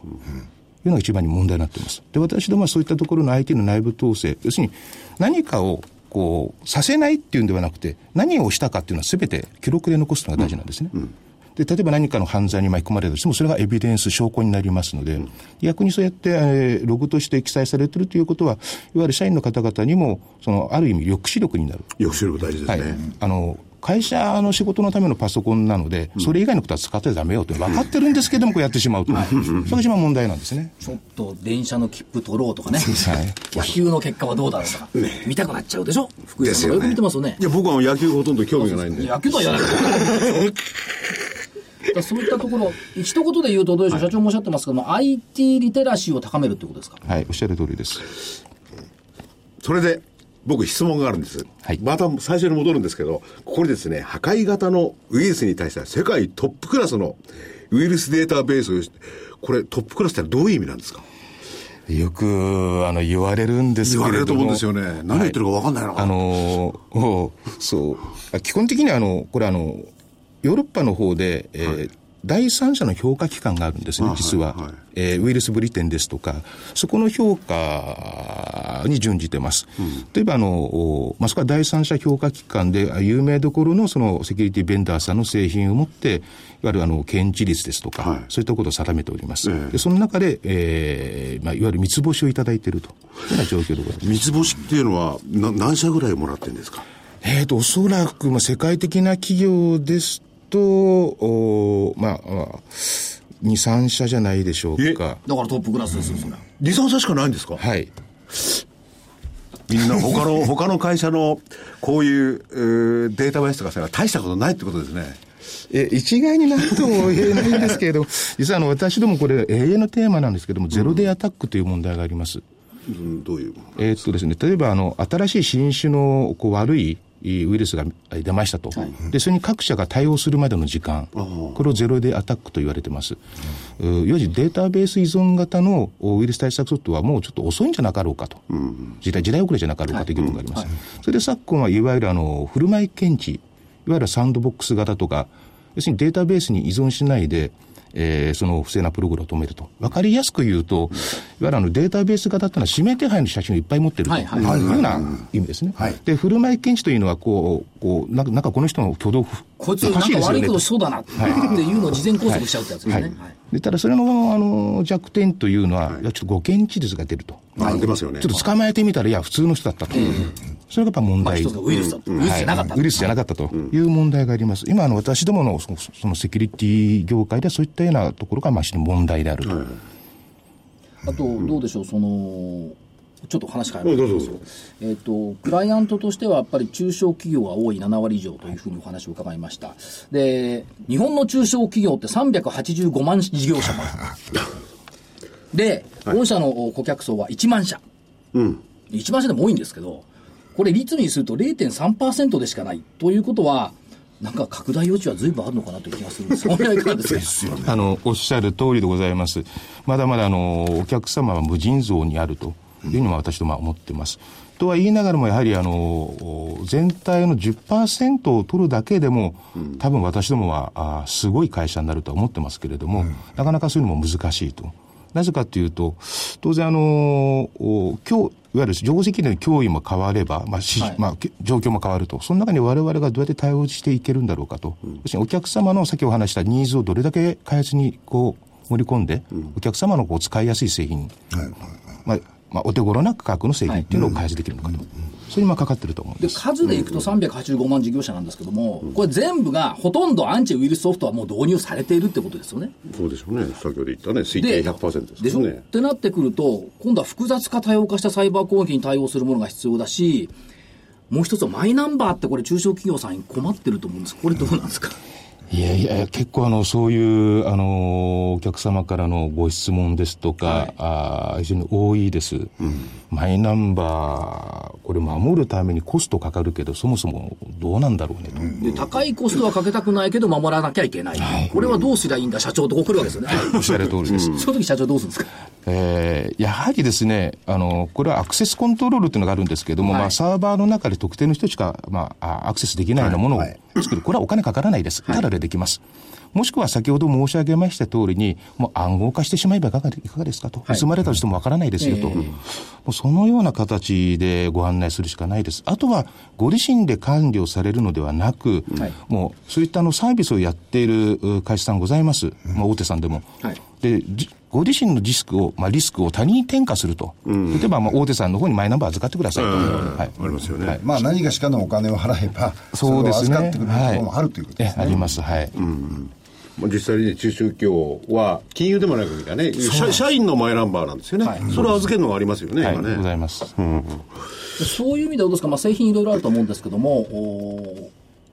いうのが一番に問題になっています。で、私どもはそういったところの IT の内部統制、要するに何かをこう、させないっていうんではなくて、何をしたかっていうのは全て記録で残すのが大事なんですね。で、例えば何かの犯罪に巻き込まれたとしても、それがエビデンス、証拠になりますので、逆にそうやって、えーログとして記載されているということは、いわゆる社員の方々にも、その、ある意味抑止力になる。抑止力大事ですはいね。。あの、会社の仕事のためのパソコンなので、それ以外のことは使ってはダメよって分かってるんですけども、こうやってしまうと。それが一番問題なんですね。ちょっと電車の切符取ろうとかね、はい野球の結果はどうだろうとか、見たくなっちゃうでしょ、福井さんもよく見てますよねい。や、僕は野球ほとんど興味がないんで。野球とは言わないそういったところ、一言で言うと、どうでしょう、社長もおっしゃってますけども、IT リテラシーを高めるってことですか？はい、おっしゃる通りです。それで、僕質問があるんです。はいまた最初に戻るんですけど、ここにですね、破壊型のウイルスに対しては世界トップクラスのウイルスデータベースを、これトップクラスってどういう意味なんですか？よく、あの、言われるんですけれども。言われると思うんですよね。何言ってるか分かんないのかあの、そう。基本的にあの、これあの、ヨーロッパの方で、えー第三者の評価機関があるんですね、実は、はいは。い、えー、ウイルスブリテンですとか、そこの評価に準じてます。うん、例えばあの、まあ、そこは第三者評価機関で、有名どころのそのセキュリティベンダーさんの製品を持って、いわゆるあの検知率ですとか、はい、そういったことを定めております。えー、でその中で、えーまあ、いわゆる三つ星をいただいているというような状況でございます。三つ星っていうのは、な何社ぐらいもらってるんですか？えっ、ー、と、おそらく、まあ、世界的な企業ですと、おまあ、2、3社じゃないでしょうか。だからトップクラスですよ、それ。2、3社しかないんですか？はい。みんな他の、他の会社のこういうデータベースとかさ、大したことないってことですね。え一概になんとも言えないんですけれども、実はあの私どもこれ、永遠のテーマなんですけれども、ゼロデーアタックという問題があります。うん、どういうえー、っとですね、例えばあの、新しい新種のこう悪いウイルスが出ましたと、はい、でそれに各社が対応するまでの時間、これをゼロでアタックと言われてます。うん、要するにデータベース依存型のウイルス対策ソフトはもうちょっと遅いんじゃなかろうかと、うん、時代時代遅れじゃなかろうかという議論があります。はいはい、それで昨今はいわゆるあの振る舞い検知、いわゆるサンドボックス型とか、要するにデータベースに依存しないで、えー、その不正なプログラムを止めると。わかりやすく言うと、いわゆるあのデータベース型っていうのは指名手配の写真をいっぱい持ってるというような意味ですね。はい、で、振る舞い検知というのは、こう、こう、なんかなんかこの人の挙動こいつなんか悪いことしそうだなっていうのを事前拘束しちゃうってやつですね。はいでただそれのあの弱点というのは、はい、ちょっとご検知率が出ると。あ出ますよね。ちょっと捕まえてみたら、いや、普通の人だったと。それがやっぱ問題。ウイルスだウイルスじゃなかった。ウイルスじゃなかったという問題があります。今、あの、私どものそのセキュリティ業界ではそういったようなところが、まあ、問題であると。あと、どうでしょう、その、ちょっと話変えますえっ、と、クライアントとしてはやっぱり中小企業が多い7割以上というふうにお話を伺いました。で、日本の中小企業って385万事業者もある。で、御社の顧客層は1万社。うん。1万社でも多いんですけど、これ率にすると0.3%でしかない。ということは、なんか拡大余地はずいぶんあるのかなという気がするんですが、ですよね、あのおっしゃる通りでございます。まだまだあのお客様は無尽蔵にあるというのは私どもは思っています。とは言いながらも、やはりあの全体の10%を取るだけでも、多分私どもはあすごい会社になるとは思ってますけれども、うん、なかなかそういうのも難しいと。なぜかというと、当然あの、今日、いわゆる定石での脅威も変われば、まあし、はい、まあ、状況も変わると。その中に我々がどうやって対応していけるんだろうかと。うん、要するにお客様の先お話したニーズをどれだけ開発にこう盛り込んで、うん、お客様のこう使いやすい製品、はいまあ、まあ、お手頃な価格の製品っていうのを開発できるのかと。はいうんそれにかかってると思うんです数でいくと385万事業者なんですけども、これ全部がほとんどアンチウイルスソフトはもう導入されているってことですよね。そうでしょうね。先ほど言ったね、推計100%ですね。でしょ？ってなってくると、今度は複雑化多様化したサイバー攻撃に対応するものが必要だし、もう一つはマイナンバーってこれ中小企業さんに困ってると思うんですこれどうなんですか？いやいや、結構あの、そういう、あの、お客様からのご質問ですとか、はい、あ非常に多いです、うん、マイナンバー、これ守るためにコストかかるけど、そもそもどうなんだろうねと。で高いコストはかけたくないけど、守らなきゃいけない。はい、これはどうすりゃいいんだ、社長とこ来るわけですよね。おっしゃる通りです。その時社長どうするんですか？えー、やはりですね、あの、これはアクセスコントロールというのがあるんですけれども、はい、まあ、サーバーの中で特定の人しか、まあ、アクセスできないようなものを作る。これはお金かからないです。ただでできます。もしくは先ほど申し上げました通りに、もう暗号化してしまえばいかがいかがですかと。盗まれたとしてもわからないですよと。もうそのような形でご案内するしかないです。あとは、ご自身で管理をされるのではなく、はい、もうそういったあのサービスをやっている会社さんございます。まあ、大手さんでも。はい、でご自身のリスクを、まあ、リスクを他人に転嫁すると、うん、例えばまあ大手さんの方にマイナンバー預かってくださいと、はい、ありますよね、はい、まあ、何がしかのお金を払えば、そうですね、預かってくれるところもあるということですね。あります、はい。うん実際に、ね、中小企業は金融でもない限りはね社、社員のマイナンバーなんですよね、はい、それを預けるのがありますよね、はい、今ね。ございます、うん、そういう意味ではどうですか、まあ、製品いろいろあると思うんですけども、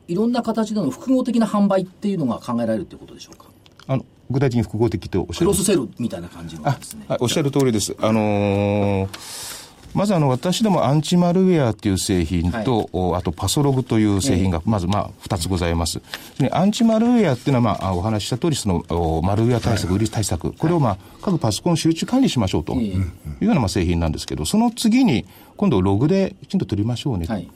いろんな形での複合的な販売っていうのが考えられるということでしょうか？あの具体的に複合的とおっしゃるクロスセルみたいな感じのですね。おっしゃる通りです。あのーまずあの私どもアンチマルウェアっていう製品と、おあとパソログという製品がまずまあ2つございます。でアンチマルウェアっていうのはまあお話しした通りそのおマルウェア対策、ウイルス対策、これをまあ各パソコン集中管理しましょうと。いうようなまあ製品なんですけど、その次に今度ログできちんと取りましょうねと。はい。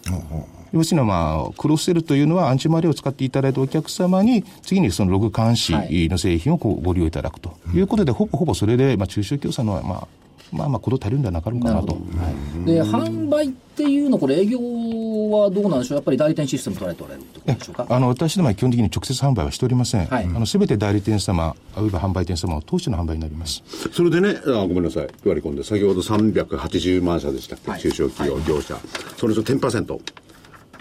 要するにまあ、クロスセルというのはアンチマルウェアを使っていただいたお客様に、次にそのログ監視の製品をこうご利用いただくと。いうことで、ほぼほぼそれで、まあ、中小企業さんのは、まあ、まあまあ、こと足りるんではなかろうかなと。はい。で、販売っていうの、これ営業はどうなんでしょう？やっぱり代理店システム取られておられるってことでしょうか？あの私どもは基本的に直接販売はしておりません。はい。あのすべて代理店様、あるいは販売店様を通しての販売になります。それでね、あごめんなさい、割り込んで、先ほど380万社でしたっけ、はい。中小企業、業者、それと10%、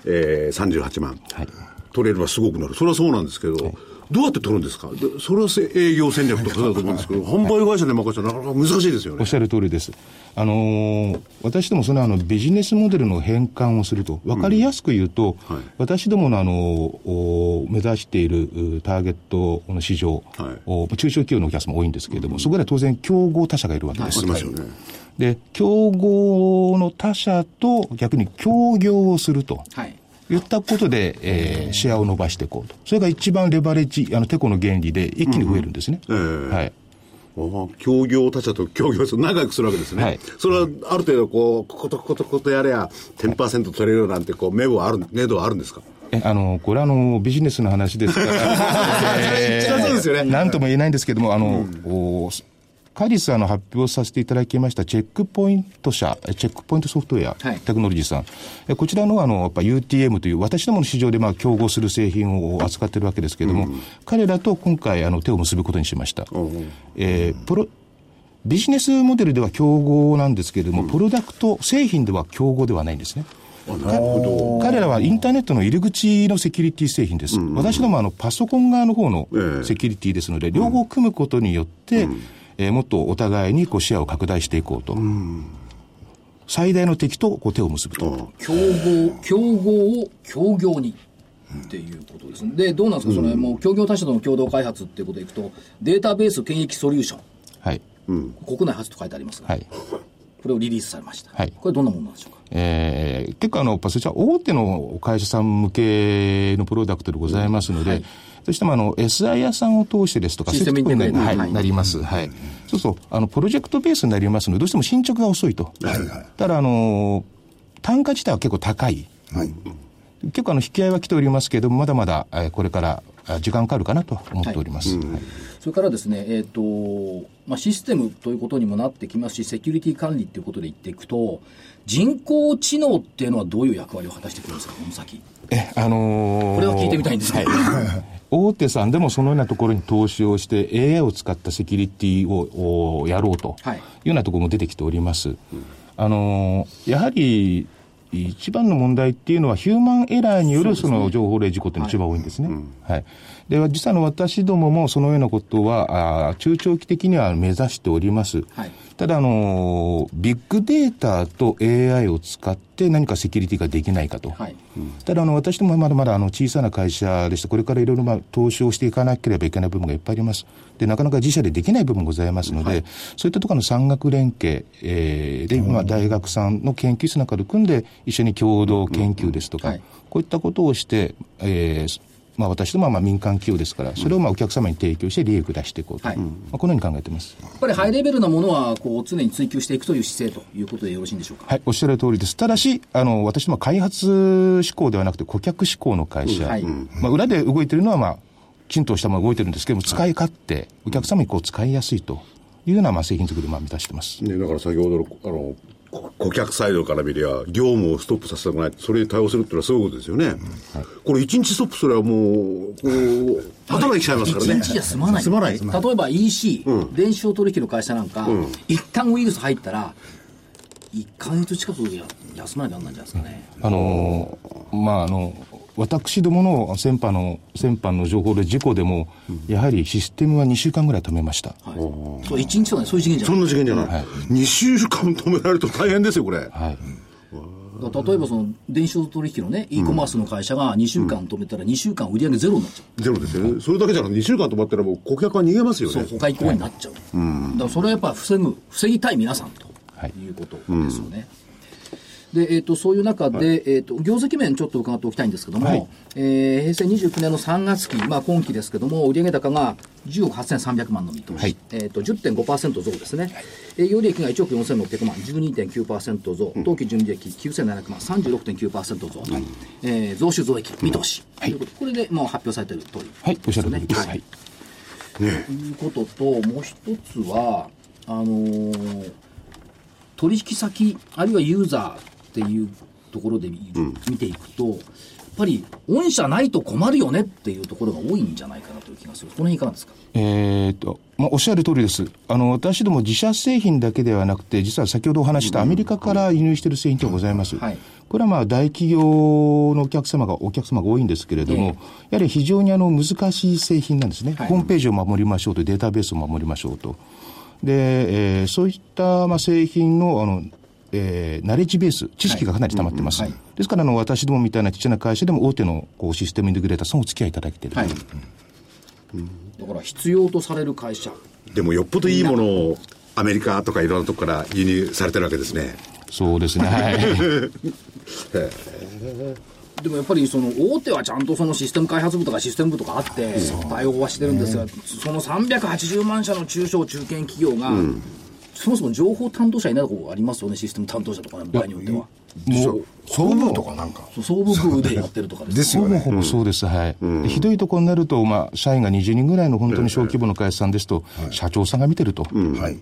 えー、38万、はい。取れればすごくなる、それはそうなんですけど、どうやって取るんですか、でそれはせ営業戦略とかだと思うんですけど、販売会社で任せたらなかなか難しいですよねおっ。しゃる通りです。あのー私どもそのあのビジネスモデルの変換をすると、わかりやすく言うと、はい私どものあのお目指しているうターゲットの市場、はいお中小企業のお客様多いんですけれども、そこでは当然競合他社がいるわけです。ありますよね。で、競合の他社と逆に協業をすると。はい。言ったことで、えーシェアを伸ばしていこうと。それが一番レバレッジ、あの、テコの原理で一気に増えるんですね。ええはい。ああ協業他社と協業する、仲良くするわけですね。はいそれはある程度、こう、こことこことこことやれば、10%取れるよなんて、こう、目はある、目処はあるんですか？え、あの、これはあの、ビジネスの話ですから、えーそうですよねなんとも言えないんですけども、あの、おカリスあの発表させていただきましたチェックポイント社、えチェックポイントソフトウェア、はいテクノロジーさん。えこちらのあの、やっぱ UTM という私どもの市場でまあ競合する製品を扱ってるわけですけれども、彼らと今回あの手を結ぶことにしました。えープロ、ビジネスモデルでは競合なんですけれども、プロダクト、製品では競合ではないんですね。なるほ彼らはインターネットの入り口のセキュリティ製品です。私どもはあのパソコン側の方のええセキュリティですので、両方組むことによって、えーもっとお互いにこうシェアを拡大していこうと。最大の敵とこう手を結ぶと。競合、競合を協業に。っていうことですね。で、どうなんですか、それ、もう、協業他社との共同開発っていうことでいくと、データベース検疫ソリューション、はい。国内初と書いてありますが、はい。これをリリースされました。はいこれ、どんなものなんでしょうか？えー結構あの、やっぱそちら大手の会社さん向けのプロダクトでございますので、どうしてもあの、SI さんを通してですとか、システムイはい、はいなります。はい。そうすると、あの、プロジェクトベースになりますので、どうしても進捗が遅いと。ただ、あの、単価自体は結構高い。はい。結構あの、引き合いは来ておりますけれども、まだまだ、えーこれから、あ時間かかるかなと思っております。はいそれからですね、えっ、と、まあ、システムということにもなってきますし、セキュリティ管理っていうことで言っていくと、人工知能っていうのはどういう役割を果たしてくるんですか、この先。え、あのーこれは聞いてみたいんですけど。大手さんでもそのようなところに投資をして AI を使ったセキュリティをおやろうとはいいうようなところも出てきております。あのーやはり一番の問題っていうのはヒューマンエラーによるその情報例事故っていうのが一番多いんですね。はい。で、実際の私どももそのようなことは、あー中長期的には目指しております。はいただ、あのービッグデータと AI を使って何かセキュリティができないかと。はい。ただあの、私どもはまだまだあの小さな会社でして、これからいろいろまあ投資をしていかなければいけない部分がいっぱいあります。で、なかなか自社でできない部分ございますので、そういったところの産学連携、えーで、まあ、大学さんの研究室なんかで組んで、一緒に共同研究ですとか、はいこういったことをして、えーまあ、私どもはまあ民間企業ですから、それをまあお客様に提供して利益を出していこうと、はいまあ、このように考えています。やっぱりハイレベルなものは、こう、常に追求していくという姿勢ということでよろしいんでしょうか？はい、おっしゃる通りです。ただし、あの、私どもは開発志向ではなくて顧客志向の会社。うんはいまあ、裏で動いてるのは、まあ、きちんとしたものが動いてるんですけども、使い勝手、お客様にこう使いやすいというような、まあ、製品作りをまあ満たしてます。ね、だから先ほどの、あの、こ顧客サイドから見りゃ、業務をストップさせたくない、それに対応するっていうのはそういうことですよね。これ一日ストップすればもう、こう、頭にきちゃいますからね。一日じゃ済まない。ない。例えば EC、電子商取引の会社なんか、一旦ウイルス入ったら、1ヶ月近くや休まなきゃなんないんじゃないですかね。あの、まあ、あの、私どもの先般の、先般の情報で事故でも、やはりシステムは2週間ぐらい止めました。はい。そう、1日とかね、そういう次元じゃそないんな事件じゃない。はい2週間止められると大変ですよ、これ。はい。例えばその電子商取引のね、e コマースの会社が2週間止めたら2週間売り上げゼロになっちゃう。ゼロですよね。それだけじゃなくて2週間止まったらもう顧客は逃げますよそう、ね。他行こうになっちゃう。だからそれはやっぱ防ぐ、防ぎたい皆さんと。いうことですよね。で、えっ、と、そういう中で、えっ、と、業績面ちょっと伺っておきたいんですけども、はい。えー平成29年の3月期、まあ今期ですけども、売上高が10億8300万の見通し、はい。えっ、と、10.5%増ですね。営業利益が1億4600万、12.9%増、当期純利益9700万、36.9%増。と、えー増収増益見通し、ということこれでもう発表されている通り、はい、おっしゃる通りです。ははい。い。ということと、もう一つは、あのー取引先、あるいはユーザーっていうところで見見ていくと、やっぱり、御社ないと困るよねっていうところが多いんじゃないかなという気がする。この辺いかがですか？えーとまあ、おっしゃる通りです。あの、私ども自社製品だけではなくて、実は先ほどお話ししたアメリカから輸入している製品ってございます。はい。これはまあ大企業のお客様が、お客様が多いんですけれども、ええ。やはり非常にあの難しい製品なんですね、はい。ホームページを守りましょうと、データベースを守りましょうと。で、えーそういったまあ製品のあの、えーナレッジベース、知識がかなり溜まってます。はいうんですからあの、私どもみたいなちっちゃな会社でも大手のこうシステムインテグレーターさんお付き合いいただけている。はい。だから必要とされる会社。でもよっぽどいいものをアメリカとかいろんなとこから輸入されてるわけですね。そうですね。はい。でもやっぱりその大手はちゃんとそのシステム開発部とかシステム部とかあって対応はしてるんですが、その380万社の中小中堅企業が、そもそも情報担当者いないところがありますよね、システム担当者とか、場合によっては。もう総務とかなんか。総務部でやってるとかです。ですよね。ほぼそうです、はい、でひどいところになると、まあ、社員が20人ぐらいの本当に小規模の会社さんですと、社長さんが見てると、もはい。う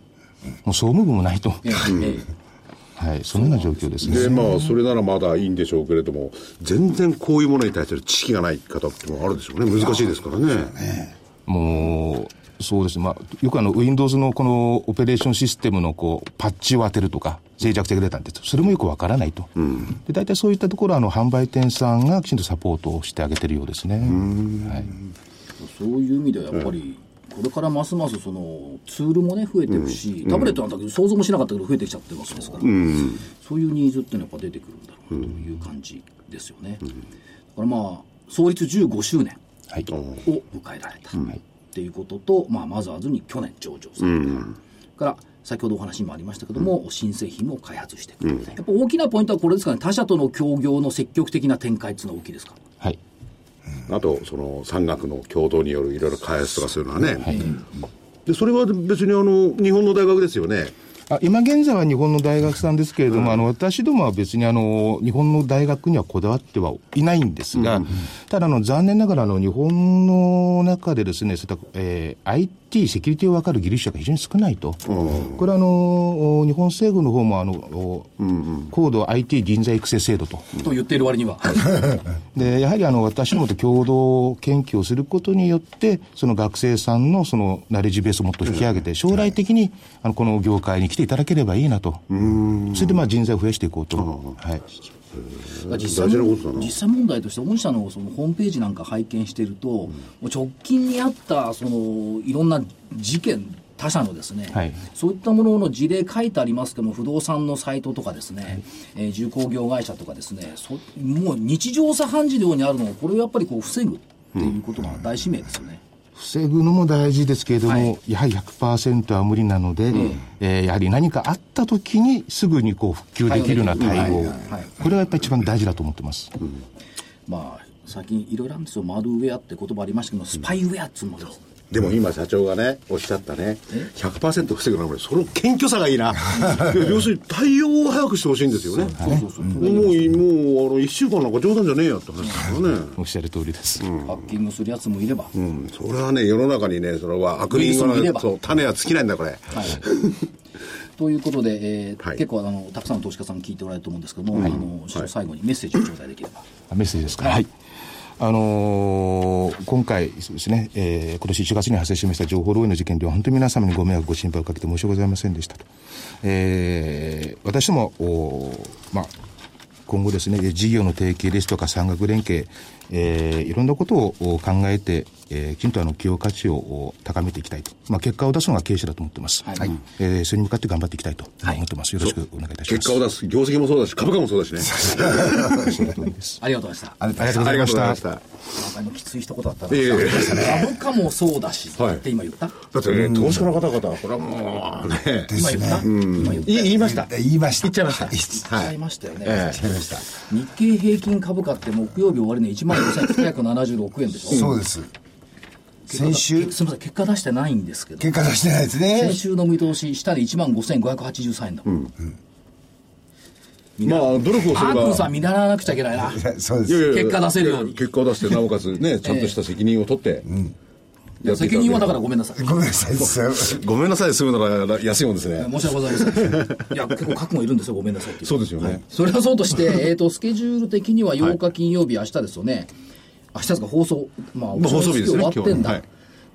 総務部もないと、はい、そのような状況ですね。で、まあ、それならまだいいんでしょうけれども、全然こういうものに対する知識がない方ってもあるでしょうね。難しいですからね。もう、そうですね、まあ、よくあの、Windows のこのオペレーションシステムのこうパッチを当てるとか、脆弱性が出たんです。それもよくわからないと。で、大体そういったところは、あの、販売店さんがきちんとサポートをしてあげてるようですね。はい。そういう意味ではやっぱり、これからますますそのツールもね増えていくし、タブレットなんだけど想像もしなかったけど増えてきちゃってるわけですから、そういうニーズっていうのはやっぱ出てくるんだろうなという感じですよね、だからまあ創立15周年はい。を迎えられたっていうことと、まあ、マザーズに去年上場された、から先ほどお話にもありましたけども、新製品も開発していく、やっぱ大きなポイントはこれですかね。他社との協業の積極的な展開っていうのは大きいですか？はい。あと、その産学の共同によるいろいろ開発とかそういうのはね。で、それは別にあの、日本の大学ですよね。あ今現在は日本の大学さんですけれども、あの私どもは別にあの日本の大学にはこだわってはいないんですが、ただあの残念ながらあの日本の中でですね、そういった、えー IT、セキュリティを分かる技術者が非常に少ないと。これはあのお日本政府の方もあの、お高度 IT 人材育成制度と。と言っている割には。でやはりあの私どもと共同研究をすることによって、その学生さんのそのナレッジベースをもっと引き上げて、将来的にあのこの業界に来ていただければいいなと、それでまあ人材を増やしていこうと、はい、実際実際問題として、御社のそのホームページなんか拝見していると、もう直近にあったそのいろんな事件、他社のですね、はい。そういったものの事例書いてありますけども、不動産のサイトとかですね、えー重工業会社とかですね、そもう日常茶飯事のようにあるのを、これをやっぱりこう防ぐっていうことが大使命ですよね。防ぐのも大事ですけれども、はい。やはり100%は無理なので、えーやはり何かあったときにすぐにこう復旧できるような対応、これはやっぱり一番大事だと思ってます。まあ、最近いろいろあるんですよ、マルウェアって言葉ありましたけど、スパイウェアっていうのも。でも今社長がね、おっしゃったね、100%防ぐのは、その謙虚さがいいな。要するに対応を早くしてほしいんですよね。もう、もう、あの、1週間なんか冗談じゃねえやって話ですからね。おっしゃる通りです。ハッキングするやつもいれば、うん、それはね、世の中にね、それは悪人そう種は尽きないんだ、これ。はい、ということで、えーはい結構あのたくさんの投資家さん聞いておられると思うんですけども、あの最後にメッセージを頂戴できれば、あメッセージですか？はい。あのー今回そうですね、えー今年1月に発生しました情報漏洩の事件では、本当に皆様にご迷惑、ご心配をかけて申し訳ございませんでしたと。えー私も、おまあ、今後ですね、事業の提携ですとか産学連携、えーいろんなことを考えて、えーきちんとあの企業価値を高めていきたいと。まあ、結果を出すのが経営者だと思ってます。はいえーそれに向かって頑張っていきたいと思ってます。よろしくお願いいたします。結果を出す業績もそうだし株価もそうだしね。ありがとうございました。ありがとうございました。なんか今きつい一言だったな。いえいえ株価もそうだし、はいって今言っただってね投資家の方々これはもうね今言った？今言ったい言いました言いました言っちゃいました言っ言っちゃいましたよね。え言いました日経平均株価って木曜日終わりね、1万5976円でしょ。そうです先週？すみません、結果出してないんですけど、結果出してないですね。先週の見通し、下で1万5583円だもん。まあ努力をすれパーばクンさん見習わなくちゃいけないな。そうです。いやいや結果出せるように。結果を出してなおかつね ちゃんとした責任を取ってやっていただけ責任はだからごめんなさい。ごめんなさいですごめんなさい済むなら安いもんですね。申し訳ございません。いや、結構覚悟いるんですよ、ごめんなさいっていう。そうですよねそれはそうとして、えっと、スケジュール的には8日金曜日、明日ですよね。明日ですか、放送。まあ、まあ放送日ですね終わってんだ。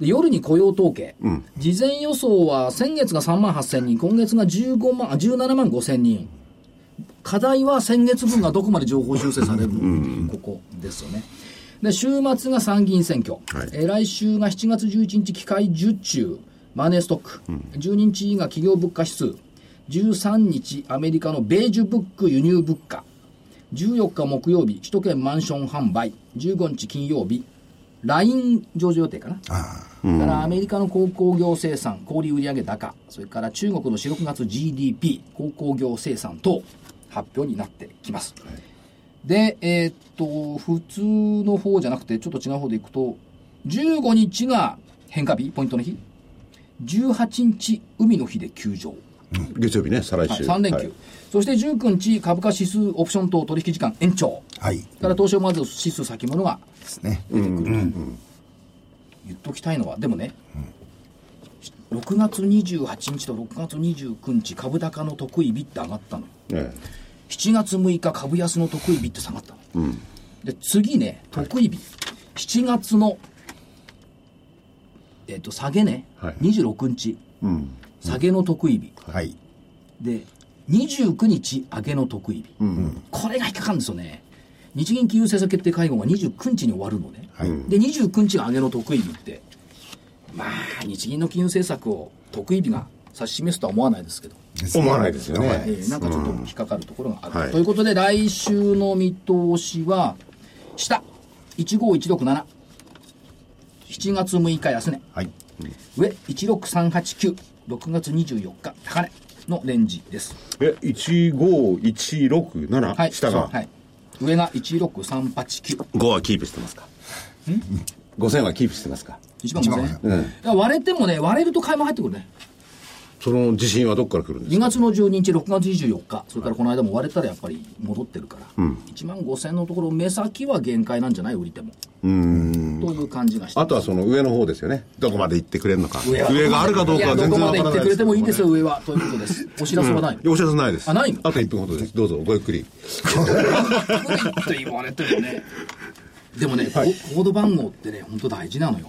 で夜に雇用統計、事前予想は先月が3万8000人、今月が15万、あ17万5000人。課題は先月分がどこまで情報修正されるのか、ここですよね。で、週末が参議院選挙。はいえー来週が7月11日、機械受注、マネーストック。12日が企業物価指数。13日、アメリカのベージュブック輸入物価。14日木曜日、首都圏マンション販売。15日金曜日、LINE 上場予定かな。それからアメリカの鉱工業生産、小売売上高、それから中国の4、6月 GDP、鉱工業生産等、発表になってきます。で、えーっと、普通の方じゃなくて、ちょっと違う方でいくと、15日が変化日、ポイントの日。18日、海の日で休場。月曜日ね再来はい、週3連休、はいそして19日、株価指数オプション等取引時間延長。はいから東証マザーズ指数先物がですね出てくると、言っときたいのは、でもね、6月28日と6月29日、株高の得意日って上がったの。え7月6日、株安の得意日って下がったの。で、次ね、得意日、7月の、えっ、と、下げね、はい26日、下げの得意日。はいで、29日上げの得意日。これが引っかかるんですよね。日銀金融政策決定会合が29日に終わるのね。はいで、29日が上げの得意日って、まあ、日銀の金融政策を得意日が指し示すとは思わないですけど、思わないですよねえーなんかちょっと引っかかるところがある。はいということで、来週の見通しは、下、15167。7月6日安値。はい上、16389。6月24日高値のレンジです。え15167、はい。下が、はい。上が16389。5はキープしてますか？5000はキープしてますか？1万5000円。うん割れてもね、割れると買いも入ってくるね。その自信はどこから来るんです2か月の12日、6月24日、それからこの間も割れたらやっぱり戻ってるから、1万5000のところ、目先は限界なんじゃない？売りても。という感じがして。あとはその上の方ですよね。どこまで行ってくれるのか。上は。があるかどうかは全然わからないいやど。こまで行ってくれてもいいですよ、上は。ということです。お知らせはない。うんお知らせないです。あないの？あと1分ほどです。どうぞごゆっくり。言われてもね。でもね、ココード番号ってね、本当大事なのよ。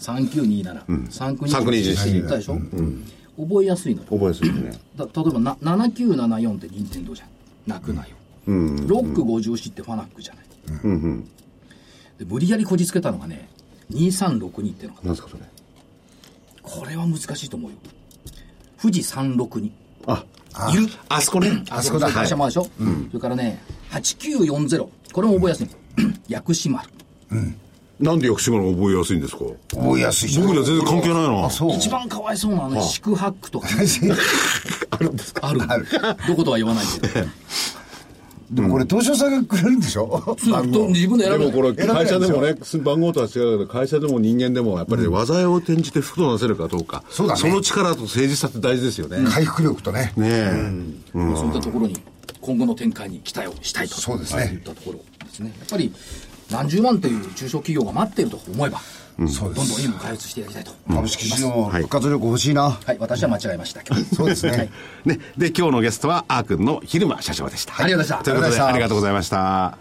3927、3921って言ったでしょ、覚えやすいのよ。覚えやすいですねだ例えばな7974って任天堂じゃん。泣くなよ。ロック54ってファナックじゃない。で無理やりこじつけたのがね、2362ってのが、なんですかそれ？これは難しいと思うよ。富士362。あいる？あそこねあそこだ。会社もあるでしょ、それからね、8940。これも覚えやすい。薬師丸。なんで薬師丸覚えやすいんですか？覚えやすい人。僕には全然関係ないな。あそう。一番かわいそうなのはね、四苦八苦とかね、あるんですか？ある。どことは言わないけど。でもこれ東証さんがくれるんでしょ？自分で選ぶでもこれ会社でもでね番号とは違うけど会社でも人間でもやっぱりね技を転じて服となせるかどうか。そうだね。の力と誠実さって大事ですよね。ね回復力とね。え。そういったところに今後の展開に期待をしたいと。そうですね。い。ったところですね。やっぱり何十万という中小企業が待っていると思えば、そうでどんどんいいすのを開発していただきたいと、株式市場も復活力欲しいな。はい私は間違えました。け どそうですね。ねで今日のゲストはあーくんの昼間社長でした。ありがとうございました。ということでありがとうございました